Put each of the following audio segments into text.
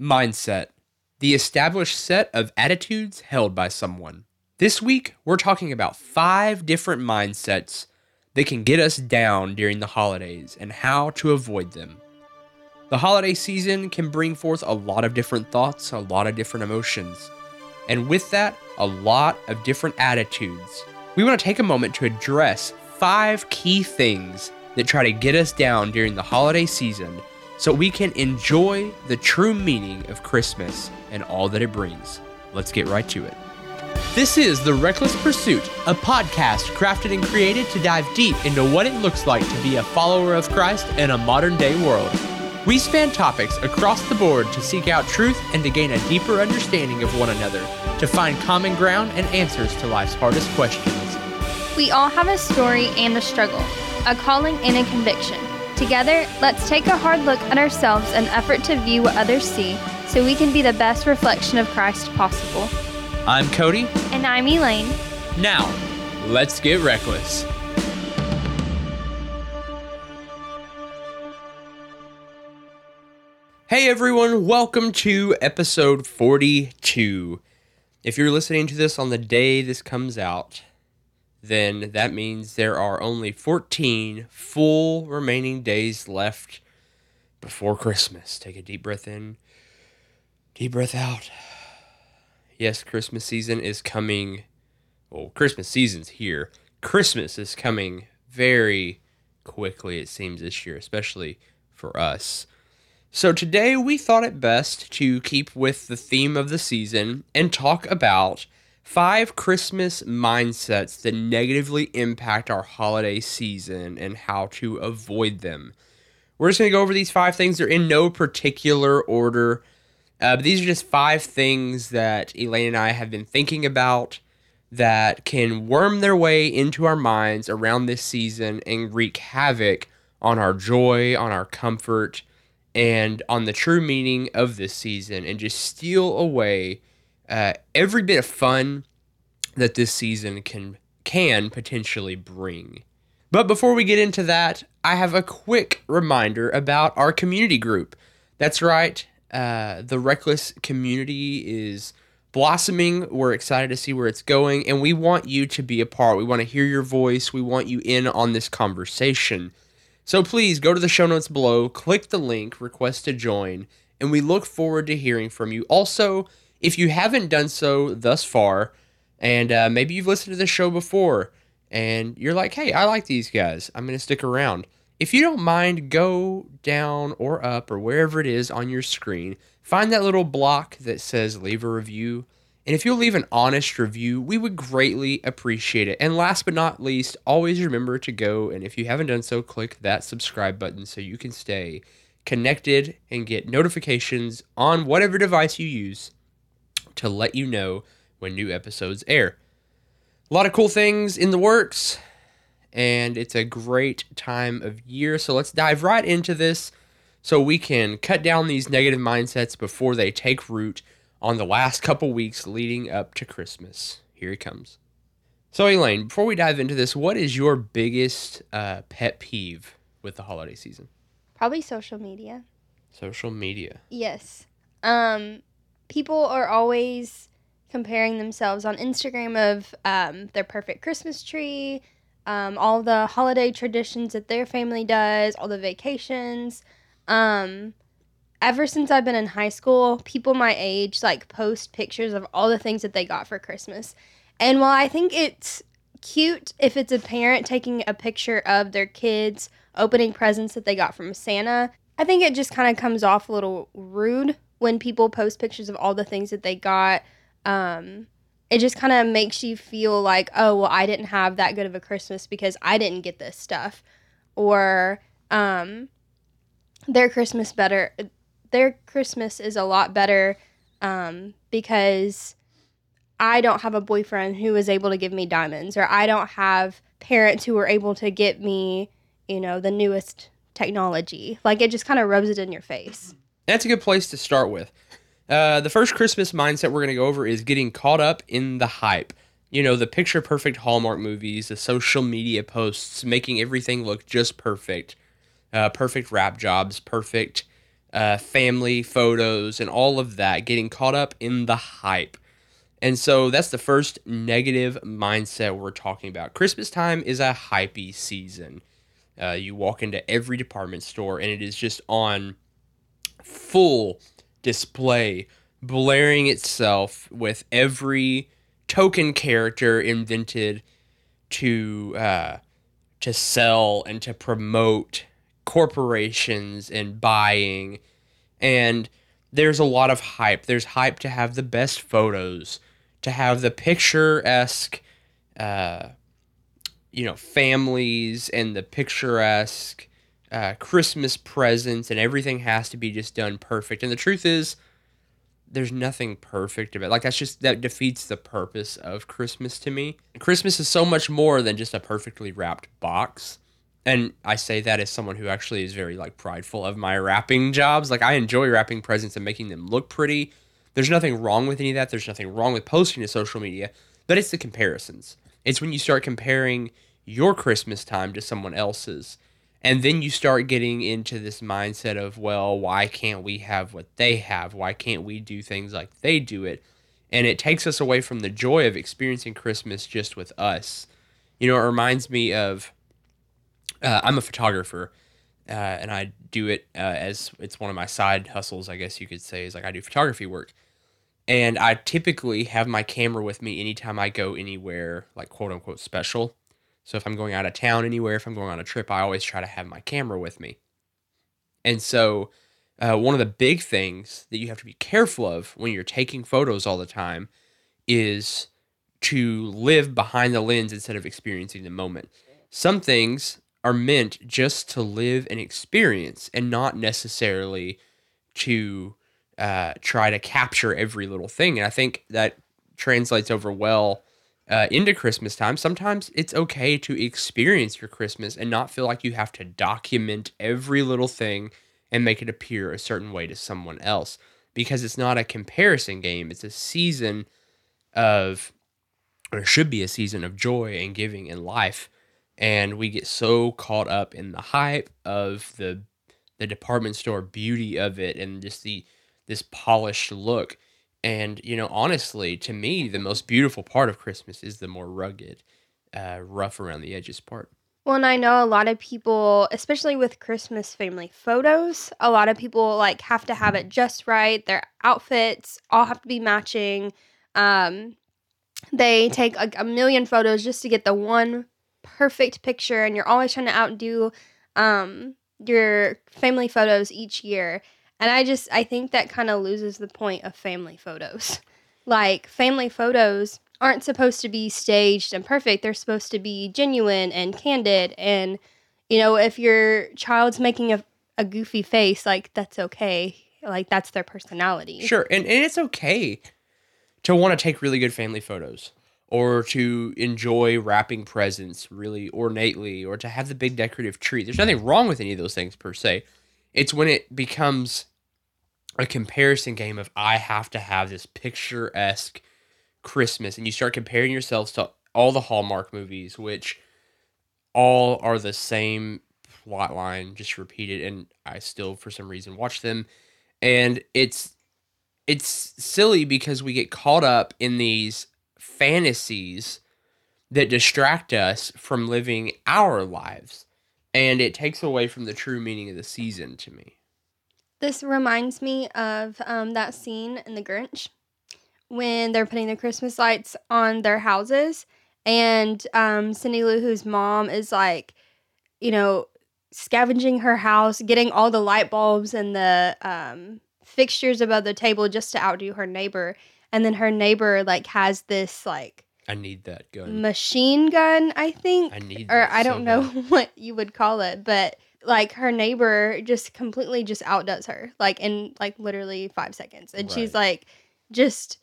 Mindset the established set of attitudes held by someone. This week, we're talking about five different mindsets that can get us down during the holidays and how to avoid them. The holiday season can bring forth a lot of different thoughts, a lot of different emotions, and with that, a lot of different attitudes. We want to take a moment to address five key things that try to get us down during the holiday season so we can enjoy the true meaning of Christmas and all that it brings. Let's get right to it. This is The Reckless Pursuit, a podcast crafted and created to dive deep into what it looks like to be a follower of Christ in a modern day world. We span topics across the board to seek out truth and to gain a deeper understanding of one another, to find common ground and answers to life's hardest questions. We all have a story and a struggle, a calling and a conviction. Together, let's take a hard look at ourselves and effort to view what others see so we can be the best reflection of Christ possible. I'm Cody. And I'm Elaine. Now, let's get reckless. Hey everyone, welcome to episode 42. If you're listening to this on the day this comes out, then that means there are only 14 full remaining days left before Christmas. Take a deep breath in, deep breath out. Yes, Christmas season is coming. Well, Christmas season's here. Christmas is coming very quickly, it seems, this year, especially for us. So, today we thought it best to keep with the theme of the season and talk about five Christmas mindsets that negatively impact our holiday season and how to avoid them. We're just going to go over these five things. They're in no particular order. Uh, but these are just five things that Elaine and I have been thinking about that can worm their way into our minds around this season and wreak havoc on our joy, on our comfort, and on the true meaning of this season and just steal away uh, every bit of fun that this season can can potentially bring. But before we get into that, I have a quick reminder about our community group. That's right, uh, the Reckless community is blossoming. We're excited to see where it's going, and we want you to be a part. We want to hear your voice. We want you in on this conversation. So please go to the show notes below, click the link, request to join, and we look forward to hearing from you. Also, if you haven't done so thus far, and uh, maybe you've listened to this show before, and you're like, hey, I like these guys, I'm going to stick around. If you don't mind, go down or up or wherever it is on your screen, find that little block that says leave a review. And if you'll leave an honest review, we would greatly appreciate it. And last but not least, always remember to go and if you haven't done so, click that subscribe button so you can stay connected and get notifications on whatever device you use to let you know when new episodes air. A lot of cool things in the works, and it's a great time of year. So let's dive right into this so we can cut down these negative mindsets before they take root on the last couple weeks leading up to Christmas. Here it comes. So, Elaine, before we dive into this, what is your biggest uh, pet peeve with the holiday season? Probably social media. Social media. Yes. Um, people are always comparing themselves on Instagram of um, their perfect Christmas tree, um, all the holiday traditions that their family does, all the vacations. Um, ever since I've been in high school, people my age like post pictures of all the things that they got for Christmas. And while I think it's cute if it's a parent taking a picture of their kids opening presents that they got from Santa, I think it just kind of comes off a little rude when people post pictures of all the things that they got um, it just kind of makes you feel like, oh, well, I didn't have that good of a Christmas because I didn't get this stuff. Or um, their Christmas better, their Christmas is a lot better um, because I don't have a boyfriend who is able to give me diamonds, or I don't have parents who are able to get me, you know, the newest technology. Like it just kind of rubs it in your face. That's a good place to start with. Uh, the first Christmas mindset we're going to go over is getting caught up in the hype. You know, the picture perfect Hallmark movies, the social media posts, making everything look just perfect. Uh, perfect wrap jobs, perfect uh, family photos, and all of that, getting caught up in the hype. And so that's the first negative mindset we're talking about. Christmas time is a hypey season. Uh, you walk into every department store and it is just on full display, blaring itself with every token character invented to uh, to sell and to promote corporations and buying. And there's a lot of hype. There's hype to have the best photos to have the picturesque uh, you know families and the picturesque uh, christmas presents and everything has to be just done perfect. And the truth is there's nothing perfect about it. like that's just that defeats the purpose of christmas to me. Christmas is so much more than just a perfectly wrapped box. And i say that as someone who actually is very like prideful of my wrapping jobs. Like i enjoy wrapping presents and making them look pretty. There's nothing wrong with any of that. There's nothing wrong with posting to social media but it's the comparisons. It's when you start comparing your christmas time to someone else's and then you start getting into this mindset of, well, why can't we have what they have? Why can't we do things like they do it? And it takes us away from the joy of experiencing Christmas just with us. You know, it reminds me of uh, I'm a photographer, uh, and I do it uh, as it's one of my side hustles, I guess you could say, is like I do photography work. And I typically have my camera with me anytime I go anywhere, like quote unquote special. So if I'm going out of town anywhere, if I'm going on a trip, I always try to have my camera with me. And so, uh, one of the big things that you have to be careful of when you're taking photos all the time is to live behind the lens instead of experiencing the moment. Some things are meant just to live an experience and not necessarily to uh, try to capture every little thing. And I think that translates over well uh, into Christmas time, sometimes it's okay to experience your Christmas and not feel like you have to document every little thing and make it appear a certain way to someone else because it's not a comparison game. It's a season of, or should be a season of joy and giving in life. And we get so caught up in the hype of the the department store beauty of it and just the this polished look and, you know, honestly, to me, the most beautiful part of Christmas is the more rugged, uh, rough around the edges part. Well, and I know a lot of people, especially with Christmas family photos, a lot of people like have to have it just right. Their outfits all have to be matching. Um, they take like a million photos just to get the one perfect picture, and you're always trying to outdo um, your family photos each year. And I just I think that kind of loses the point of family photos. Like family photos aren't supposed to be staged and perfect. They're supposed to be genuine and candid and you know, if your child's making a, a goofy face, like that's okay. Like that's their personality. Sure. And and it's okay to want to take really good family photos or to enjoy wrapping presents really ornately or to have the big decorative tree. There's nothing wrong with any of those things per se. It's when it becomes a comparison game of I have to have this picturesque Christmas, and you start comparing yourselves to all the Hallmark movies, which all are the same plot line, just repeated, and I still for some reason watch them, and it's it's silly because we get caught up in these fantasies that distract us from living our lives and it takes away from the true meaning of the season to me. This reminds me of um, that scene in The Grinch when they're putting the Christmas lights on their houses, and um, Cindy Lou Who's mom is like, you know, scavenging her house, getting all the light bulbs and the um, fixtures above the table just to outdo her neighbor. And then her neighbor like has this like I need that gun. Machine gun, I think. I need or I don't so know bad. what you would call it, but like her neighbor just completely just outdoes her, like in like literally five seconds. And right. she's like just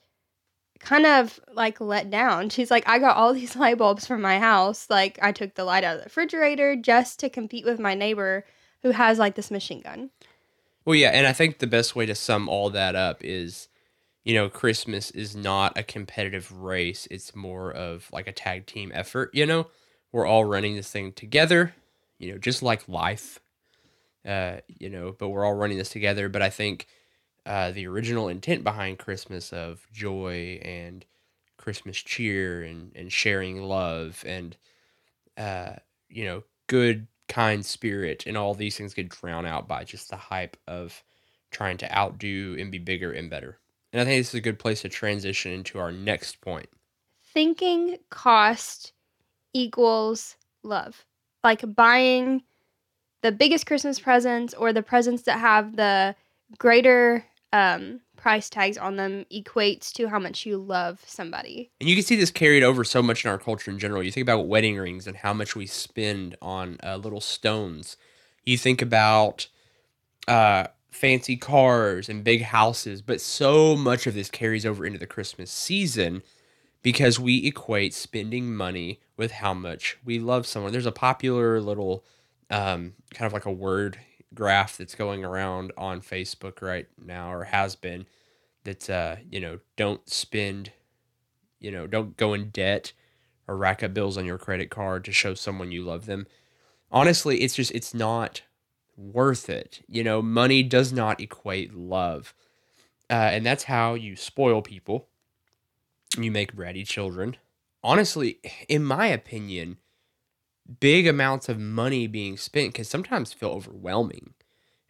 kind of like let down. She's like, I got all these light bulbs from my house. Like I took the light out of the refrigerator just to compete with my neighbor who has like this machine gun. Well, yeah, and I think the best way to sum all that up is you know, Christmas is not a competitive race. It's more of like a tag team effort, you know? We're all running this thing together, you know, just like life. uh, you know, but we're all running this together. But I think uh, the original intent behind Christmas of joy and Christmas cheer and, and sharing love and, uh, you know, good, kind spirit and all these things get drowned out by just the hype of trying to outdo and be bigger and better. And I think this is a good place to transition into our next point. Thinking cost equals love. Like buying the biggest Christmas presents or the presents that have the greater um, price tags on them equates to how much you love somebody. And you can see this carried over so much in our culture in general. You think about wedding rings and how much we spend on uh, little stones. You think about uh, fancy cars and big houses, but so much of this carries over into the Christmas season because we equate spending money with how much we love someone. There's a popular little um, kind of like a word graph that's going around on Facebook right now or has been that uh, you know, don't spend, you know, don't go in debt or rack up bills on your credit card to show someone you love them. Honestly, it's just it's not worth it. You know, money does not equate love. Uh, and that's how you spoil people. You make bratty children. Honestly, in my opinion, big amounts of money being spent can sometimes feel overwhelming.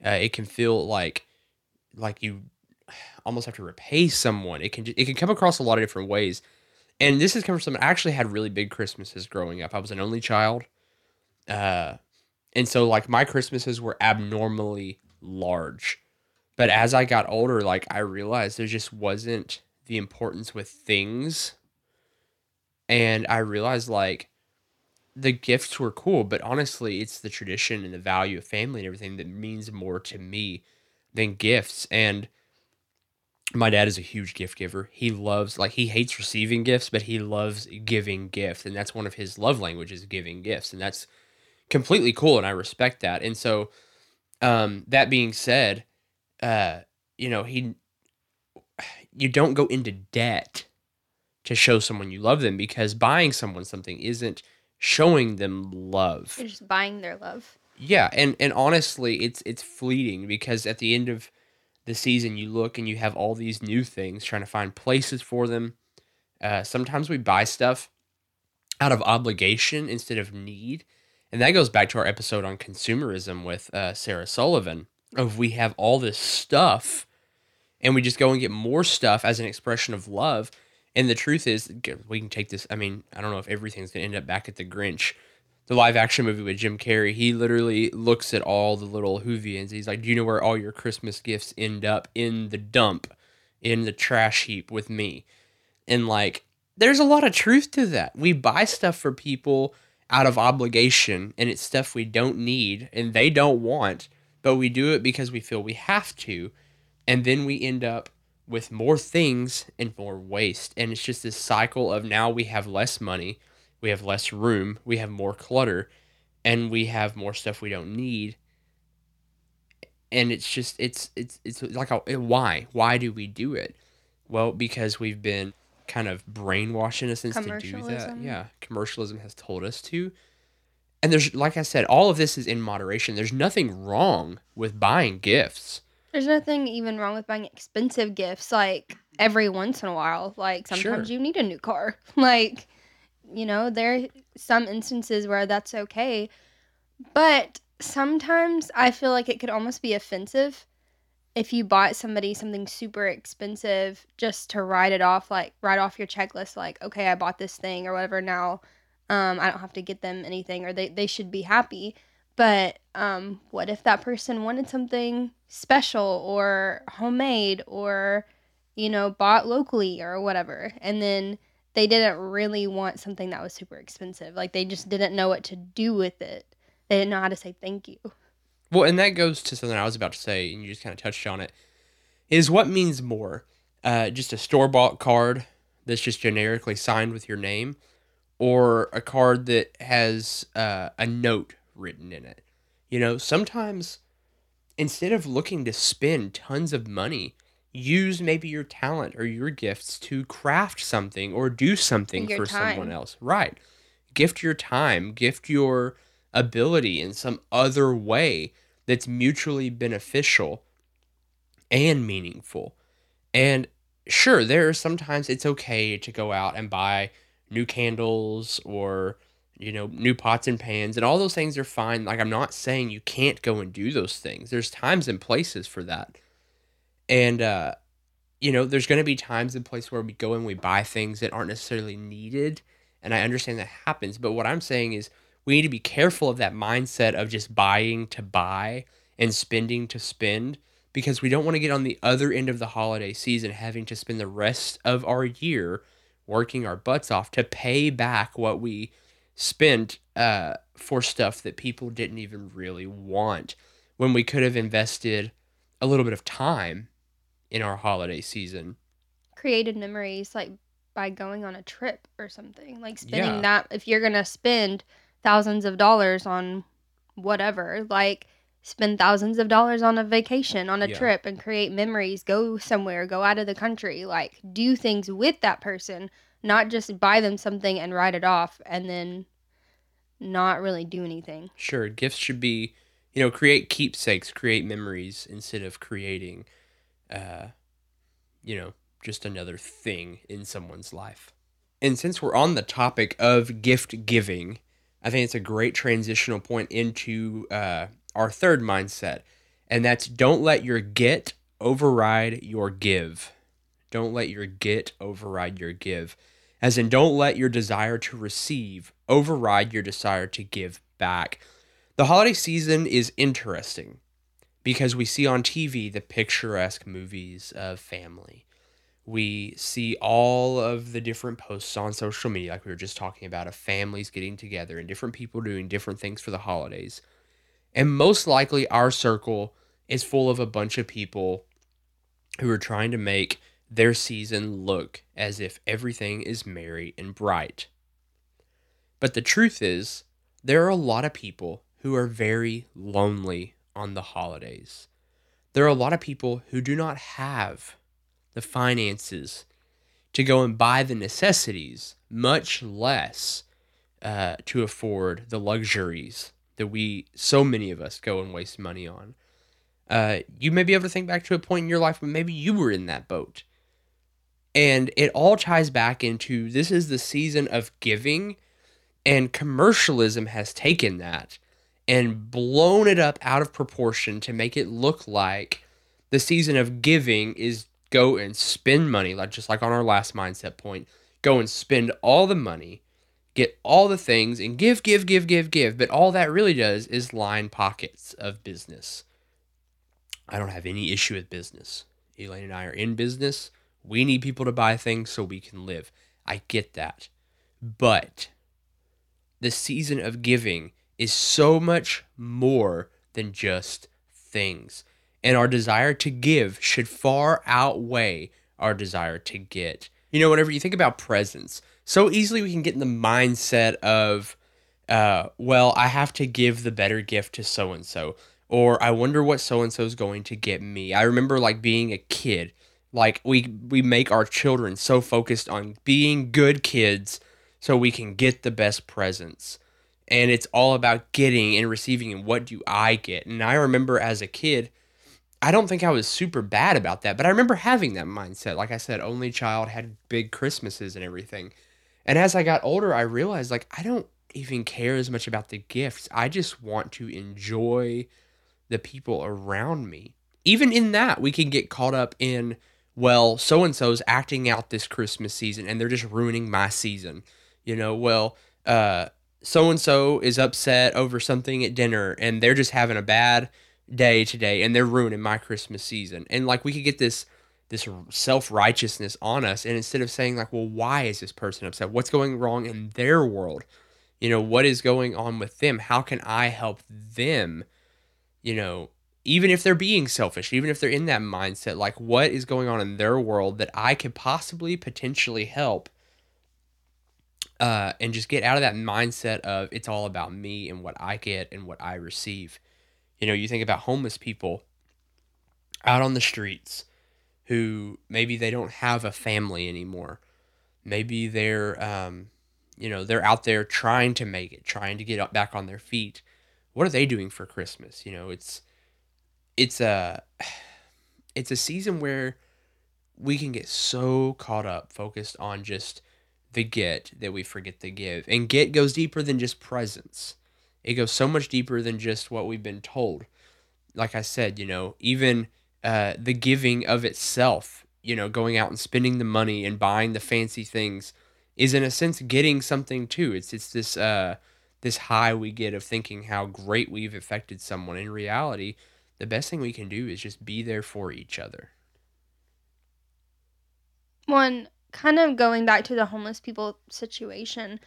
Uh, it can feel like like you almost have to repay someone. It can it can come across a lot of different ways. And this is coming from someone I actually had really big Christmases growing up. I was an only child. Uh, and so like my Christmases were abnormally large. But as I got older, like I realized there just wasn't the importance with things. And I realized like the gifts were cool, but honestly, it's the tradition and the value of family and everything that means more to me than gifts. And my dad is a huge gift giver. He loves like he hates receiving gifts, but he loves giving gifts, and that's one of his love languages, giving gifts, and that's completely cool, and I respect that. And so, um, that being said, uh, you know, he, you don't go into debt to show someone you love them because buying someone something isn't showing them love. You're just buying their love. Yeah, and and honestly, it's it's fleeting because at the end of the season, you look and you have all these new things, trying to find places for them. Uh, sometimes we buy stuff out of obligation instead of need. And that goes back to our episode on consumerism with uh, Sarah Sullivan of we have all this stuff and we just go and get more stuff as an expression of love. And the truth is, we can take this. I mean, I don't know if everything's going to end up back at the Grinch, the live action movie with Jim Carrey, he literally looks at all the little Whovians. He's like, Do you know where all your Christmas gifts end up? In the dump, in the trash heap with me. And like, there's a lot of truth to that. We buy stuff for people out of obligation, and it's stuff we don't need and they don't want, but we do it because we feel we have to. And then we end up with more things and more waste. And it's just this cycle of now we have less money we have less room, we have more clutter, and we have more stuff we don't need. And it's just it's it's it's like a, why why do we do it? Well, because we've been kind of brainwashed in a sense to do that. Yeah, commercialism has told us to. And there's like I said, all of this is in moderation. There's nothing wrong with buying gifts. There's nothing even wrong with buying expensive gifts like every once in a while. Like sometimes sure. you need a new car. Like you know, there are some instances where that's okay. But sometimes I feel like it could almost be offensive if you bought somebody something super expensive just to write it off, like write off your checklist, like, okay, I bought this thing or whatever. Now um, I don't have to get them anything or they, they should be happy. But um, what if that person wanted something special or homemade or, you know, bought locally or whatever? And then they didn't really want something that was super expensive. Like they just didn't know what to do with it. They didn't know how to say thank you. Well, and that goes to something I was about to say, and you just kind of touched on it. Is what means more? Uh, just a store bought card that's just generically signed with your name, or a card that has uh, a note written in it. You know, sometimes instead of looking to spend tons of money use maybe your talent or your gifts to craft something or do something for time. someone else. Right. Gift your time, gift your ability in some other way that's mutually beneficial and meaningful. And sure, there are sometimes it's okay to go out and buy new candles or you know new pots and pans and all those things are fine. Like i'm not saying you can't go and do those things. There's times and places for that. And uh you know there's going to be times and places where we go and we buy things that aren't necessarily needed and i understand that happens but what i'm saying is we need to be careful of that mindset of just buying to buy and spending to spend because we don't want to get on the other end of the holiday season having to spend the rest of our year working our butts off to pay back what we spent uh, for stuff that people didn't even really want when we could have invested a little bit of time in our holiday season. Created memories like by going on a trip or something. Like spending Yeah. that if you're going to spend thousands of dollars on whatever, like spend thousands of dollars on a vacation, on a Yeah. trip and create memories, go somewhere, go out of the country, like do things with that person, not just buy them something and write it off and then not really do anything. Sure, gifts should be, you know, create keepsakes, create memories instead of creating, uh, you know, just another thing in someone's life. And since we're on the topic of gift giving, I think it's a great transitional point into uh, our third mindset, and that's don't let your get override your give. Don't let your get override your give. As in, don't let your desire to receive override your desire to give back. The holiday season is interesting because we see on TV the picturesque movies of family. We see all of the different posts on social media, like we were just talking about, of families getting together and different people doing different things for the holidays. And most likely, our circle is full of a bunch of people who are trying to make their season look as if everything is merry and bright. But the truth is, there are a lot of people who are very lonely on the holidays. There are a lot of people who do not have the finances to go and buy the necessities, much less uh, to afford the luxuries that we, so many of us, go and waste money on. Uh, you may be able to think back to a point in your life when maybe you were in that boat. And it all ties back into this is the season of giving, and commercialism has taken that and blown it up out of proportion to make it look like the season of giving is go and spend money, like just like on our last mindset point, go and spend all the money, get all the things, and give, give, give, give, give. But all that really does is line pockets of business. I don't have any issue with business. Elaine and I are in business. We need people to buy things so we can live. I get that. But the season of giving is so much more than just things. And our desire to give should far outweigh our desire to get. You know, whenever you think about presents, so easily we can get in the mindset of, uh, well, I have to give the better gift to so and so, or I wonder what so and so is going to get me. I remember like being a kid, like we we make our children so focused on being good kids so we can get the best presents and it's all about getting and receiving and what do I get. And I remember as a kid, I don't think I was super bad about that, but I remember having that mindset. Like I said, only child had big Christmases and everything. And as I got older, I realized like I don't even care as much about the gifts. I just want to enjoy the people around me. Even in that, we can get caught up in, well, so and so's acting out this Christmas season and they're just ruining my season. You know, well, uh, so and so is upset over something at dinner and they're just having a bad day today and they're ruining my Christmas season. And like we could get this this self-righteousness on us and instead of saying like, well, why is this person upset? What's going wrong in their world? You know, what is going on with them? How can I help them? You know, even if they're being selfish, even if they're in that mindset, like what is going on in their world that I could possibly potentially help uh, and just get out of that mindset of it's all about me and what I get and what I receive. You know, you think about homeless people out on the streets who maybe they don't have a family anymore. Maybe they're, um, you know, they're out there trying to make it, trying to get up back on their feet. What are they doing for Christmas? You know, it's it's a it's a season where we can get so caught up focused on just the get that we forget the give. And get goes deeper than just presents. It goes so much deeper than just what we've been told. Like I said, you know, even uh, the giving of itself, you know, going out and spending the money and buying the fancy things is in a sense getting something too. It's it's this uh this high we get of thinking how great we've affected someone. In reality, the best thing we can do is just be there for each other. One kind of going back to the homeless people situation,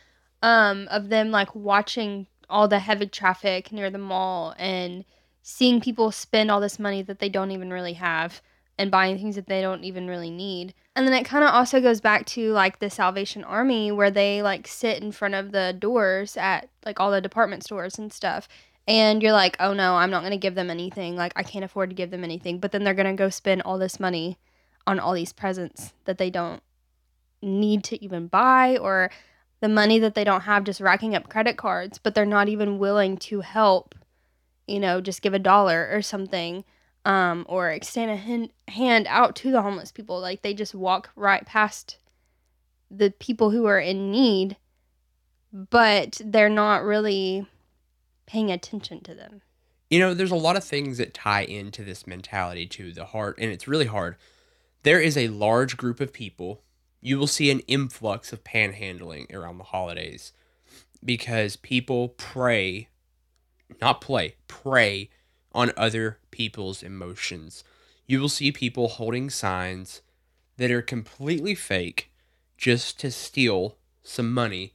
um, of them like watching all the heavy traffic near the mall and seeing people spend all this money that they don't even really have and buying things that they don't even really need. And then it kind of also goes back to like the Salvation Army where they like sit in front of the doors at like all the department stores and stuff. And you're like, oh no, I'm not going to give them anything. Like, I can't afford to give them anything. But then they're going to go spend all this money on all these presents that they don't need to even buy or the money that they don't have just racking up credit cards, but they're not even willing to help, you know, just give a dollar or something um, or extend a hand, hand out to the homeless people. Like they just walk right past the people who are in need, but they're not really paying attention to them. You know, there's a lot of things that tie into this mentality to the heart, and it's really hard. There is a large group of people you will see an influx of panhandling around the holidays because people prey, not play, prey on other people's emotions. You will see people holding signs that are completely fake just to steal some money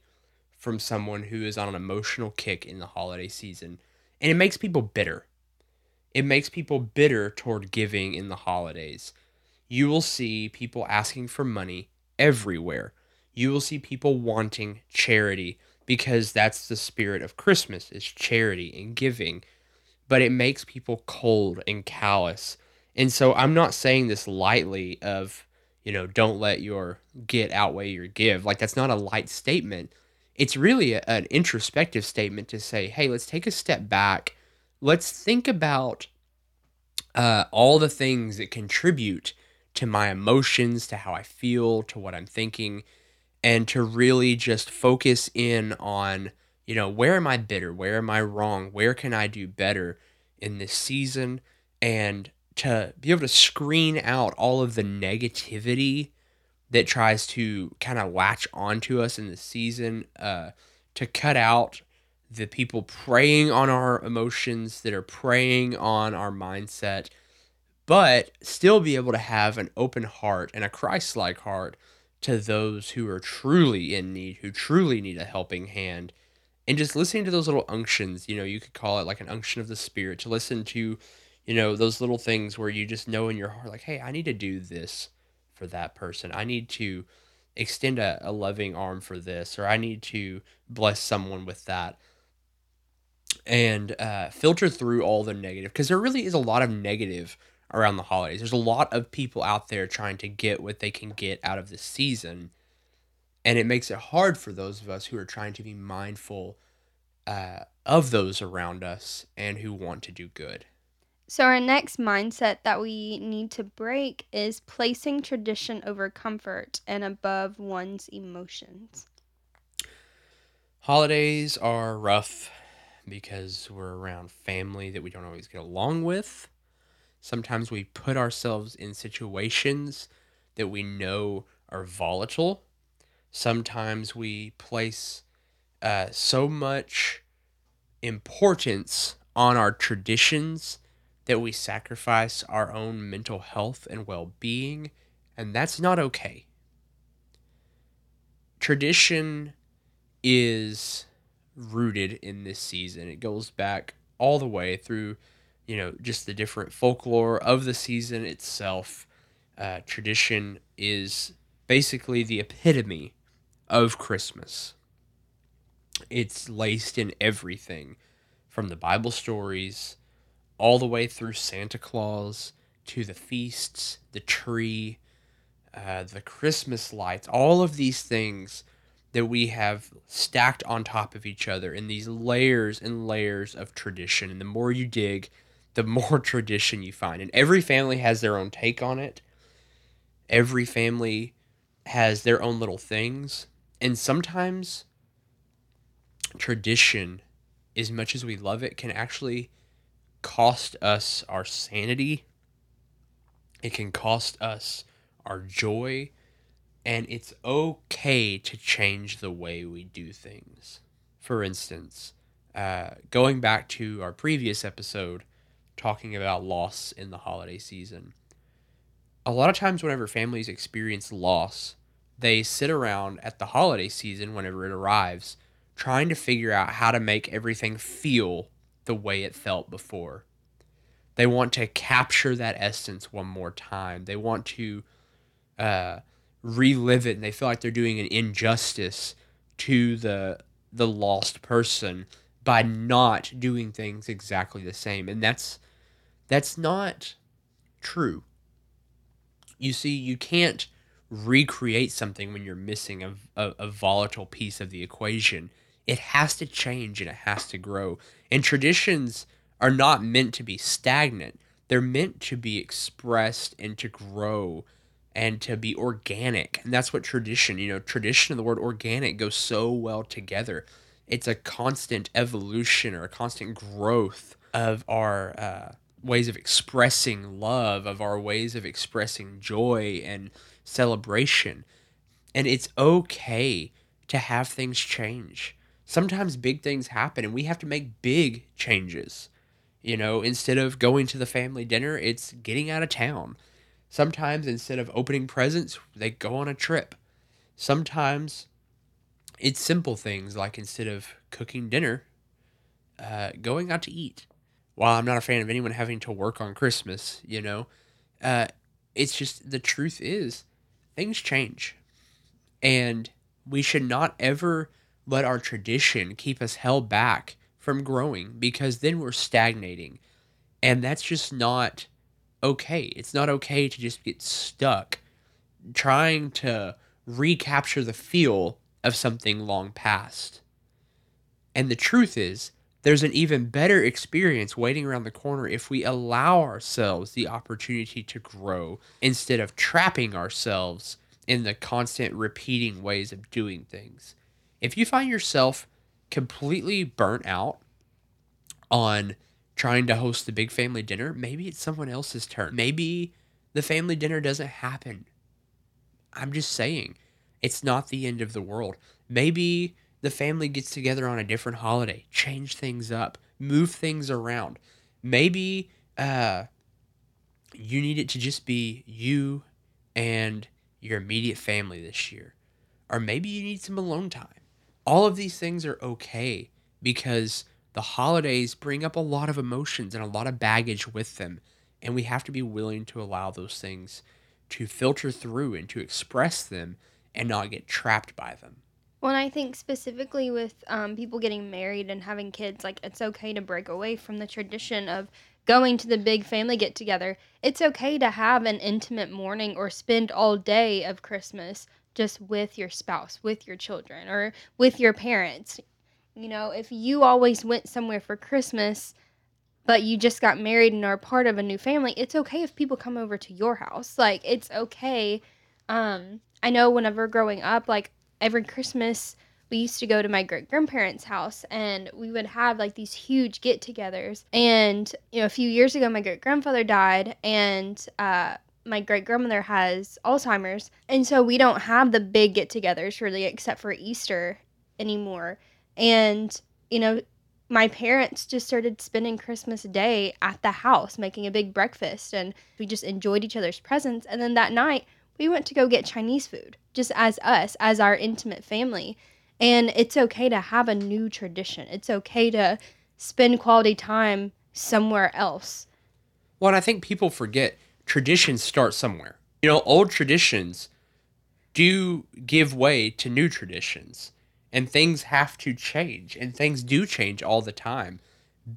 from someone who is on an emotional kick in the holiday season. And it makes people bitter. It makes people bitter toward giving in the holidays. You will see people asking for money everywhere. You will see people wanting charity because that's the spirit of Christmas is charity and giving. But it makes people cold and callous. And so I'm not saying this lightly of, you know, don't let your get outweigh your give. Like that's not a light statement. It's really a, an introspective statement to say, hey, let's take a step back. Let's think about uh, all the things that contribute to my emotions, to how I feel, to what I'm thinking, and to really just focus in on, you know, where am I bitter? Where am I wrong? Where can I do better in this season? And to be able to screen out all of the negativity that tries to kind of latch onto us in the season, uh, to cut out the people preying on our emotions, that are preying on our mindset, but still be able to have an open heart and a Christ like heart to those who are truly in need, who truly need a helping hand. And just listening to those little unctions, you know, you could call it like an unction of the Spirit, to listen to, you know, those little things where you just know in your heart, like, hey, I need to do this for that person. I need to extend a, a loving arm for this, or I need to bless someone with that and uh, filter through all the negative because there really is a lot of negative around the holidays. There's a lot of people out there trying to get what they can get out of the season. And it makes it hard for those of us who are trying to be mindful uh, of those around us and who want to do good. So, our next mindset that we need to break is placing tradition over comfort and above one's emotions. Holidays are rough because we're around family that we don't always get along with. Sometimes we put ourselves in situations that we know are volatile. Sometimes we place uh, so much importance on our traditions that we sacrifice our own mental health and well being, and that's not okay. Tradition is rooted in this season. It goes back all the way through you know, just the different folklore of the season itself. Uh, tradition is basically the epitome of Christmas. It's laced in everything from the Bible stories all the way through Santa Claus to the feasts, the tree, uh, the Christmas lights, all of these things that we have stacked on top of each other in these layers and layers of tradition. And the more you dig, the more tradition you find. And every family has their own take on it. Every family has their own little things. And sometimes tradition, as much as we love it, can actually cost us our sanity. It can cost us our joy. And it's okay to change the way we do things. For instance, uh, going back to our previous episode, talking about loss in the holiday season. A lot of times, whenever families experience loss, they sit around at the holiday season, whenever it arrives, trying to figure out how to make everything feel the way it felt before. They want to capture that essence one more time. They want to uh, relive it, and they feel like they're doing an injustice to the the lost person by not doing things exactly the same. And that's that's not true. You see, you can't recreate something when you're missing a, a, a, volatile piece of the equation. It has to change and it has to grow. And traditions are not meant to be stagnant, they're meant to be expressed and to grow and to be organic. And that's what tradition, you know, tradition and the word organic go so well together. It's a constant evolution or a constant growth of our uh, ways of expressing love, of our ways of expressing joy and celebration. And it's okay to have things change. Sometimes big things happen and we have to make big changes. You know, instead of going to the family dinner, it's getting out of town. Sometimes instead of opening presents, they go on a trip. Sometimes it's simple things like instead of cooking dinner, uh, going out to eat while I'm not a fan of anyone having to work on Christmas, you know, uh, it's just the truth is things change. And we should not ever let our tradition keep us held back from growing because then we're stagnating. And that's just not okay. It's not okay to just get stuck trying to recapture the feel of something long past. And the truth is, there's an even better experience waiting around the corner if we allow ourselves the opportunity to grow instead of trapping ourselves in the constant repeating ways of doing things. If you find yourself completely burnt out on trying to host the big family dinner, maybe it's someone else's turn. Maybe the family dinner doesn't happen. I'm just saying, it's not the end of the world. Maybe the family gets together on a different holiday, change things up, move things around. Maybe uh, you need it to just be you and your immediate family this year. Or maybe you need some alone time. All of these things are okay because the holidays bring up a lot of emotions and a lot of baggage with them. And we have to be willing to allow those things to filter through and to express them and not get trapped by them. Well, I think specifically with um, people getting married and having kids, like it's okay to break away from the tradition of going to the big family get together. It's okay to have an intimate morning or spend all day of Christmas just with your spouse, with your children, or with your parents. You know, if you always went somewhere for Christmas, but you just got married and are part of a new family, it's okay if people come over to your house. Like, it's okay. Um, I know whenever growing up, like every Christmas we used to go to my great grandparents' house and we would have like these huge get togethers. And, you know, a few years ago, my great grandfather died and, uh, my great grandmother has Alzheimer's. And so we don't have the big get togethers really, except for Easter anymore. And, you know, my parents just started spending Christmas Day at the house, making a big breakfast. And we just enjoyed each other's presence. And then that night, we went to go get Chinese food, just as us, as our intimate family. And it's okay to have a new tradition. It's okay to spend quality time somewhere else. Well, and I think people forget traditions start somewhere. You know, old traditions do give way to new traditions, and things have to change, and things do change all the time.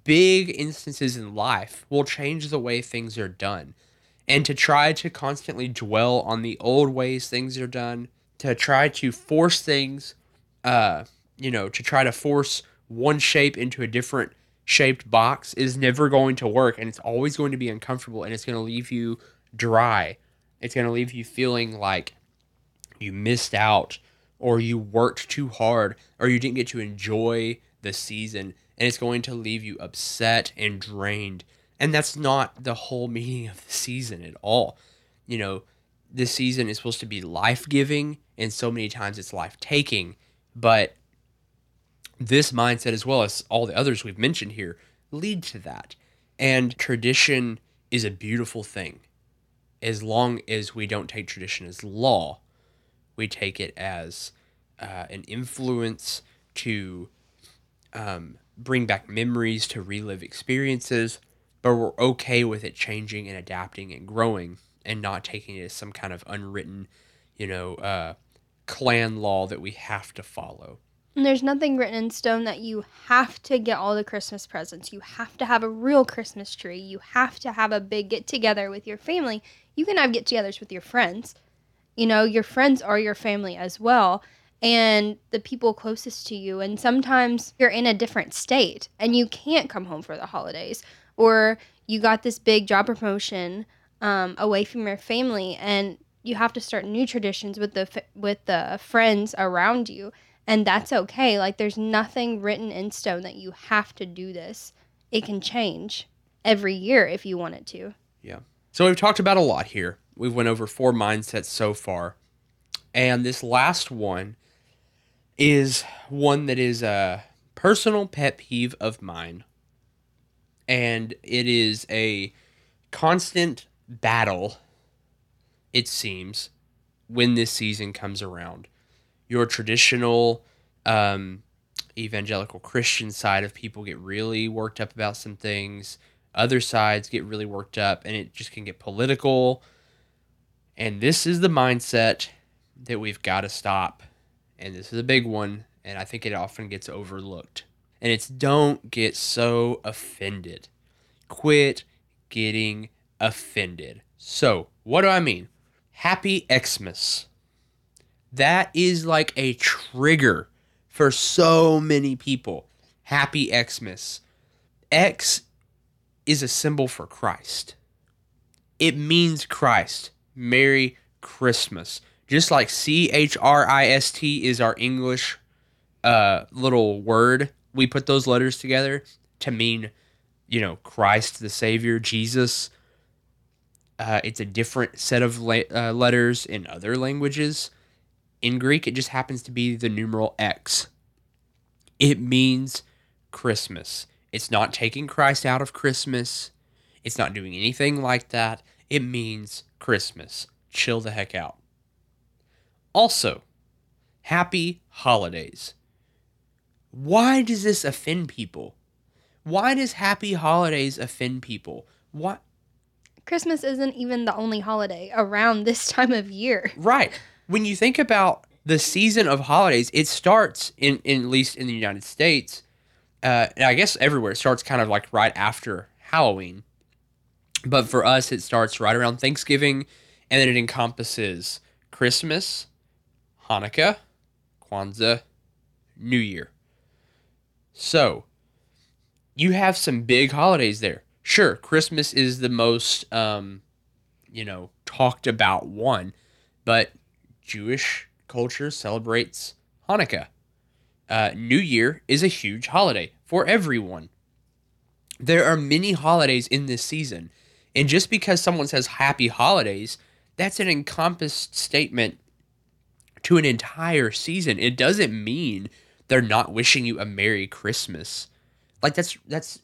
Big instances in life will change the way things are done. And to try to constantly dwell on the old ways things are done, to try to force things uh, you know, to try to force one shape into a different shaped box is never going to work and it's always going to be uncomfortable and it's going to leave you dry. It's going to leave you feeling like you missed out or you worked too hard or you didn't get to enjoy the season and it's going to leave you upset and drained. And that's not the whole meaning of the season at all. You know, this season is supposed to be life giving, and so many times it's life taking. But this mindset, as well as all the others we've mentioned here, lead to that. And tradition is a beautiful thing as long as we don't take tradition as law, we take it as uh, an influence to um, bring back memories, to relive experiences, but we're okay with it changing and adapting and growing and not taking it as some kind of unwritten, you know, uh, clan law that we have to follow. And there's nothing written in stone that you have to get all the Christmas presents. You have to have a real Christmas tree. You have to have a big get together with your family. You can have get togethers with your friends. You know, your friends are your family as well and the people closest to you. And sometimes you're in a different state and you can't come home for the holidays, or you got this big job promotion um, away from your family, and you have to start new traditions with the with the friends around you and that's okay. Like there's nothing written in stone that you have to do this. It can change every year if you want it to. Yeah. So we've talked about a lot here. We've went over four mindsets so far. And this last one is one that is a personal pet peeve of mine. And it is a constant battle, it seems, when this season comes around your traditional um, evangelical Christian side of people get really worked up about some things. Other sides get really worked up, and it just can get political. And this is the mindset that we've got to stop. And this is a big one, and I think it often gets overlooked. And it's don't get so offended. Quit getting offended. So, what do I mean? Happy Xmas that is like a trigger for so many people. Happy Xmas. X is a symbol for Christ. It means Christ. Merry Christmas. Just like C H R I S T is our English uh, little word, we put those letters together to mean, you know, Christ the Savior, Jesus. Uh, it's a different set of la- uh, letters in other languages. In Greek, it just happens to be the numeral X. It means Christmas. It's not taking Christ out of Christmas. It's not doing anything like that. It means Christmas. Chill the heck out. Also, happy holidays. Why does this offend people? Why does happy holidays offend people? What? Christmas isn't even the only holiday around this time of year. Right when you think about the season of holidays, it starts in, in at least in the United States, uh, and I guess everywhere it starts kind of like right after Halloween. But for us, it starts right around Thanksgiving, and then it encompasses Christmas, Hanukkah, Kwanzaa, New Year. So, you have some big holidays there. Sure, Christmas is the most, um, you know, talked about one, but Jewish culture celebrates Hanukkah. Uh, New Year is a huge holiday for everyone. There are many holidays in this season. And just because someone says happy holidays, that's an encompassed statement to an entire season. It doesn't mean they're not wishing you a Merry Christmas. Like that's that's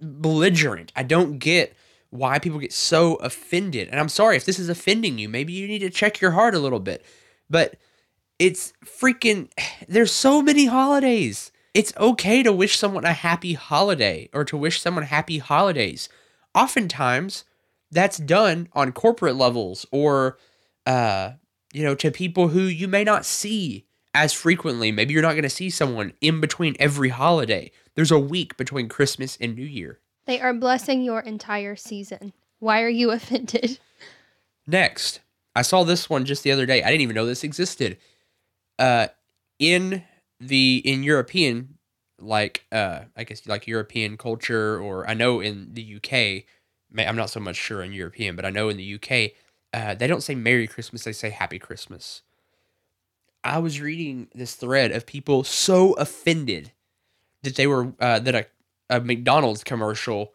belligerent. I don't get why people get so offended. And I'm sorry if this is offending you. Maybe you need to check your heart a little bit. But it's freaking, there's so many holidays. It's okay to wish someone a happy holiday or to wish someone happy holidays. Oftentimes, that's done on corporate levels or, uh, you know, to people who you may not see as frequently. Maybe you're not going to see someone in between every holiday. There's a week between Christmas and New Year. They are blessing your entire season. Why are you offended? Next, I saw this one just the other day. I didn't even know this existed. Uh, in the in European like uh I guess like European culture or I know in the UK, I'm not so much sure in European, but I know in the UK, uh, they don't say Merry Christmas, they say Happy Christmas. I was reading this thread of people so offended that they were uh, that a, a McDonald's commercial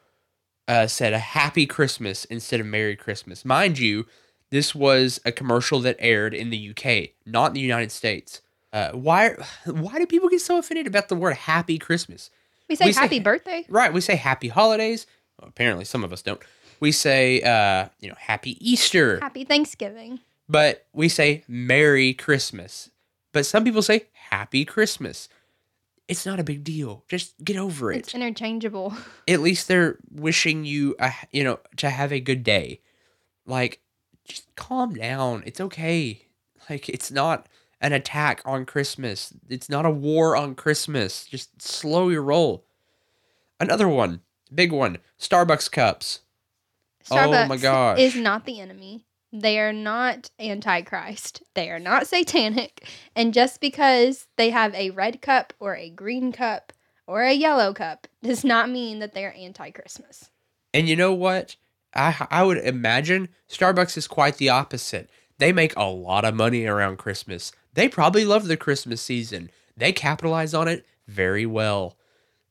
uh, said a Happy Christmas instead of Merry Christmas. Mind you, this was a commercial that aired in the UK, not in the United States. Uh, why? Why do people get so offended about the word Happy Christmas? We say We say- happy birthday. Right. We say Happy Holidays. Well, apparently, some of us don't. We say, uh, you know, Happy Easter, Happy Thanksgiving. but we say Merry Christmas. But some people say Happy Christmas. It's not a big deal. Just get over it. It's interchangeable. At least they're wishing you, a, you know, to have a good day. Like, just calm down. It's okay. Like, it's not an attack on Christmas. It's not a war on Christmas. Just slow your roll. Another one, big one Starbucks cups. Oh Starbucks Oh my gosh. is not the enemy. They are not antichrist. They are not satanic. And just because they have a red cup or a green cup or a yellow cup does not mean that they are anti-Christmas. And you know what? I I would imagine Starbucks is quite the opposite. They make a lot of money around Christmas. They probably love the Christmas season. They capitalize on it very well.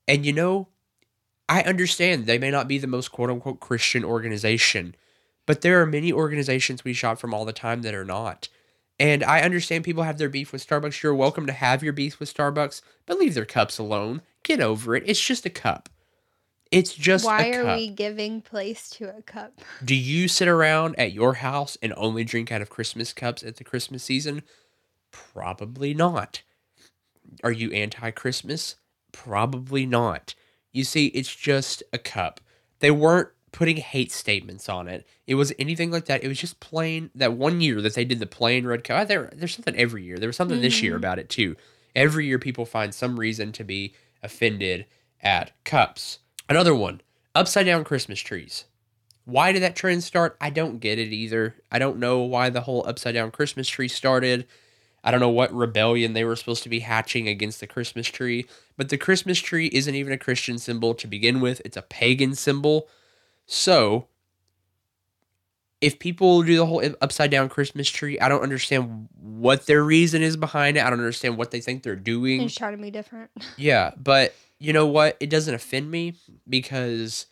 And you know, I understand they may not be the most quote unquote Christian organization, but there are many organizations we shop from all the time that are not. And I understand people have their beef with Starbucks. You're welcome to have your beef with Starbucks, but leave their cups alone. Get over it. It's just a cup. It's just Why are we giving place to a cup? Do you sit around at your house and only drink out of Christmas cups at the Christmas season? Probably not. Are you anti Christmas? Probably not. You see, it's just a cup. They weren't putting hate statements on it. It was anything like that. It was just plain that one year that they did the plain red cup. ah, There, there's something every year. There was something this year Mhm. about it too. Every year, people find some reason to be offended at cups. Another one upside down Christmas trees. Why did that trend start? I don't get it either. I don't know why the whole upside down Christmas tree started. I don't know what rebellion they were supposed to be hatching against the Christmas tree, but the Christmas tree isn't even a Christian symbol to begin with. It's a pagan symbol. So, if people do the whole upside down Christmas tree, I don't understand what their reason is behind it. I don't understand what they think they're doing. Just try to be different. Yeah, but you know what? It doesn't offend me because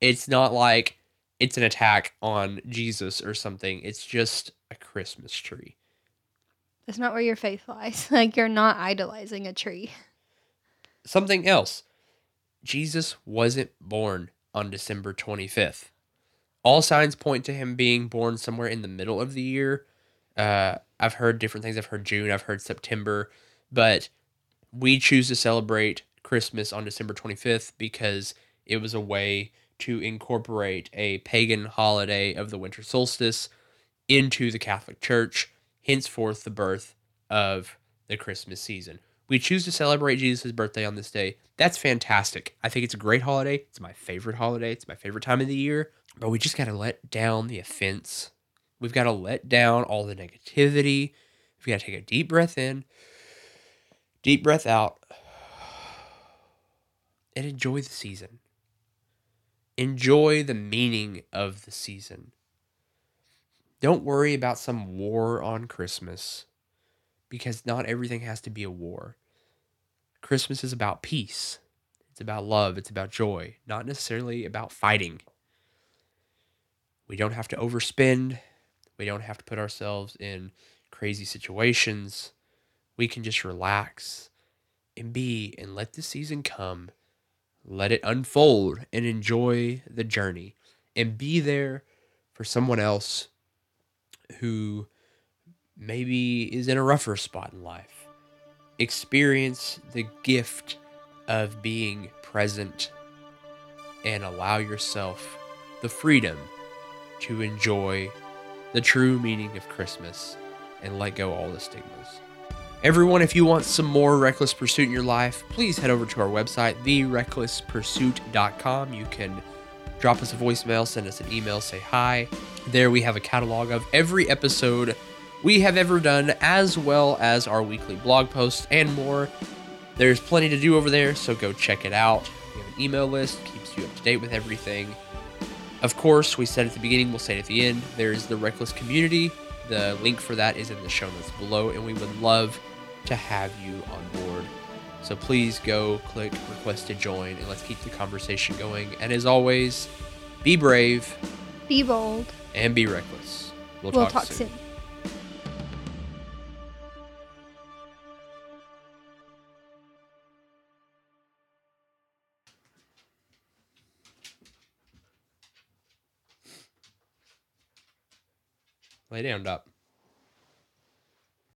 it's not like it's an attack on Jesus or something. It's just a Christmas tree. That's not where your faith lies. Like you're not idolizing a tree. Something else. Jesus wasn't born on December 25th. All signs point to him being born somewhere in the middle of the year. Uh, I've heard different things. I've heard June, I've heard September, but we choose to celebrate Christmas on December 25th because it was a way to incorporate a pagan holiday of the winter solstice into the Catholic Church, henceforth, the birth of the Christmas season. We choose to celebrate Jesus' birthday on this day. That's fantastic. I think it's a great holiday. It's my favorite holiday. It's my favorite time of the year. But we just got to let down the offense. We've got to let down all the negativity. We've got to take a deep breath in, deep breath out, and enjoy the season. Enjoy the meaning of the season. Don't worry about some war on Christmas because not everything has to be a war. Christmas is about peace. It's about love. It's about joy, not necessarily about fighting. We don't have to overspend. We don't have to put ourselves in crazy situations. We can just relax and be and let the season come. Let it unfold and enjoy the journey and be there for someone else who maybe is in a rougher spot in life. Experience the gift of being present and allow yourself the freedom to enjoy the true meaning of Christmas and let go all the stigmas. Everyone, if you want some more Reckless Pursuit in your life, please head over to our website, therecklesspursuit.com. You can drop us a voicemail, send us an email, say hi. There we have a catalog of every episode we have ever done, as well as our weekly blog posts and more. There's plenty to do over there, so go check it out. We have an email list, keeps you up to date with everything. Of course, we said at the beginning, we'll say it at the end. There's the Reckless community. The link for that is in the show notes below, and we would love to have you on board. So please go click request to join and let's keep the conversation going. And as always, be brave Be bold. and be reckless. We'll, We'll talk, talk soon. soon. Lay down, Dop.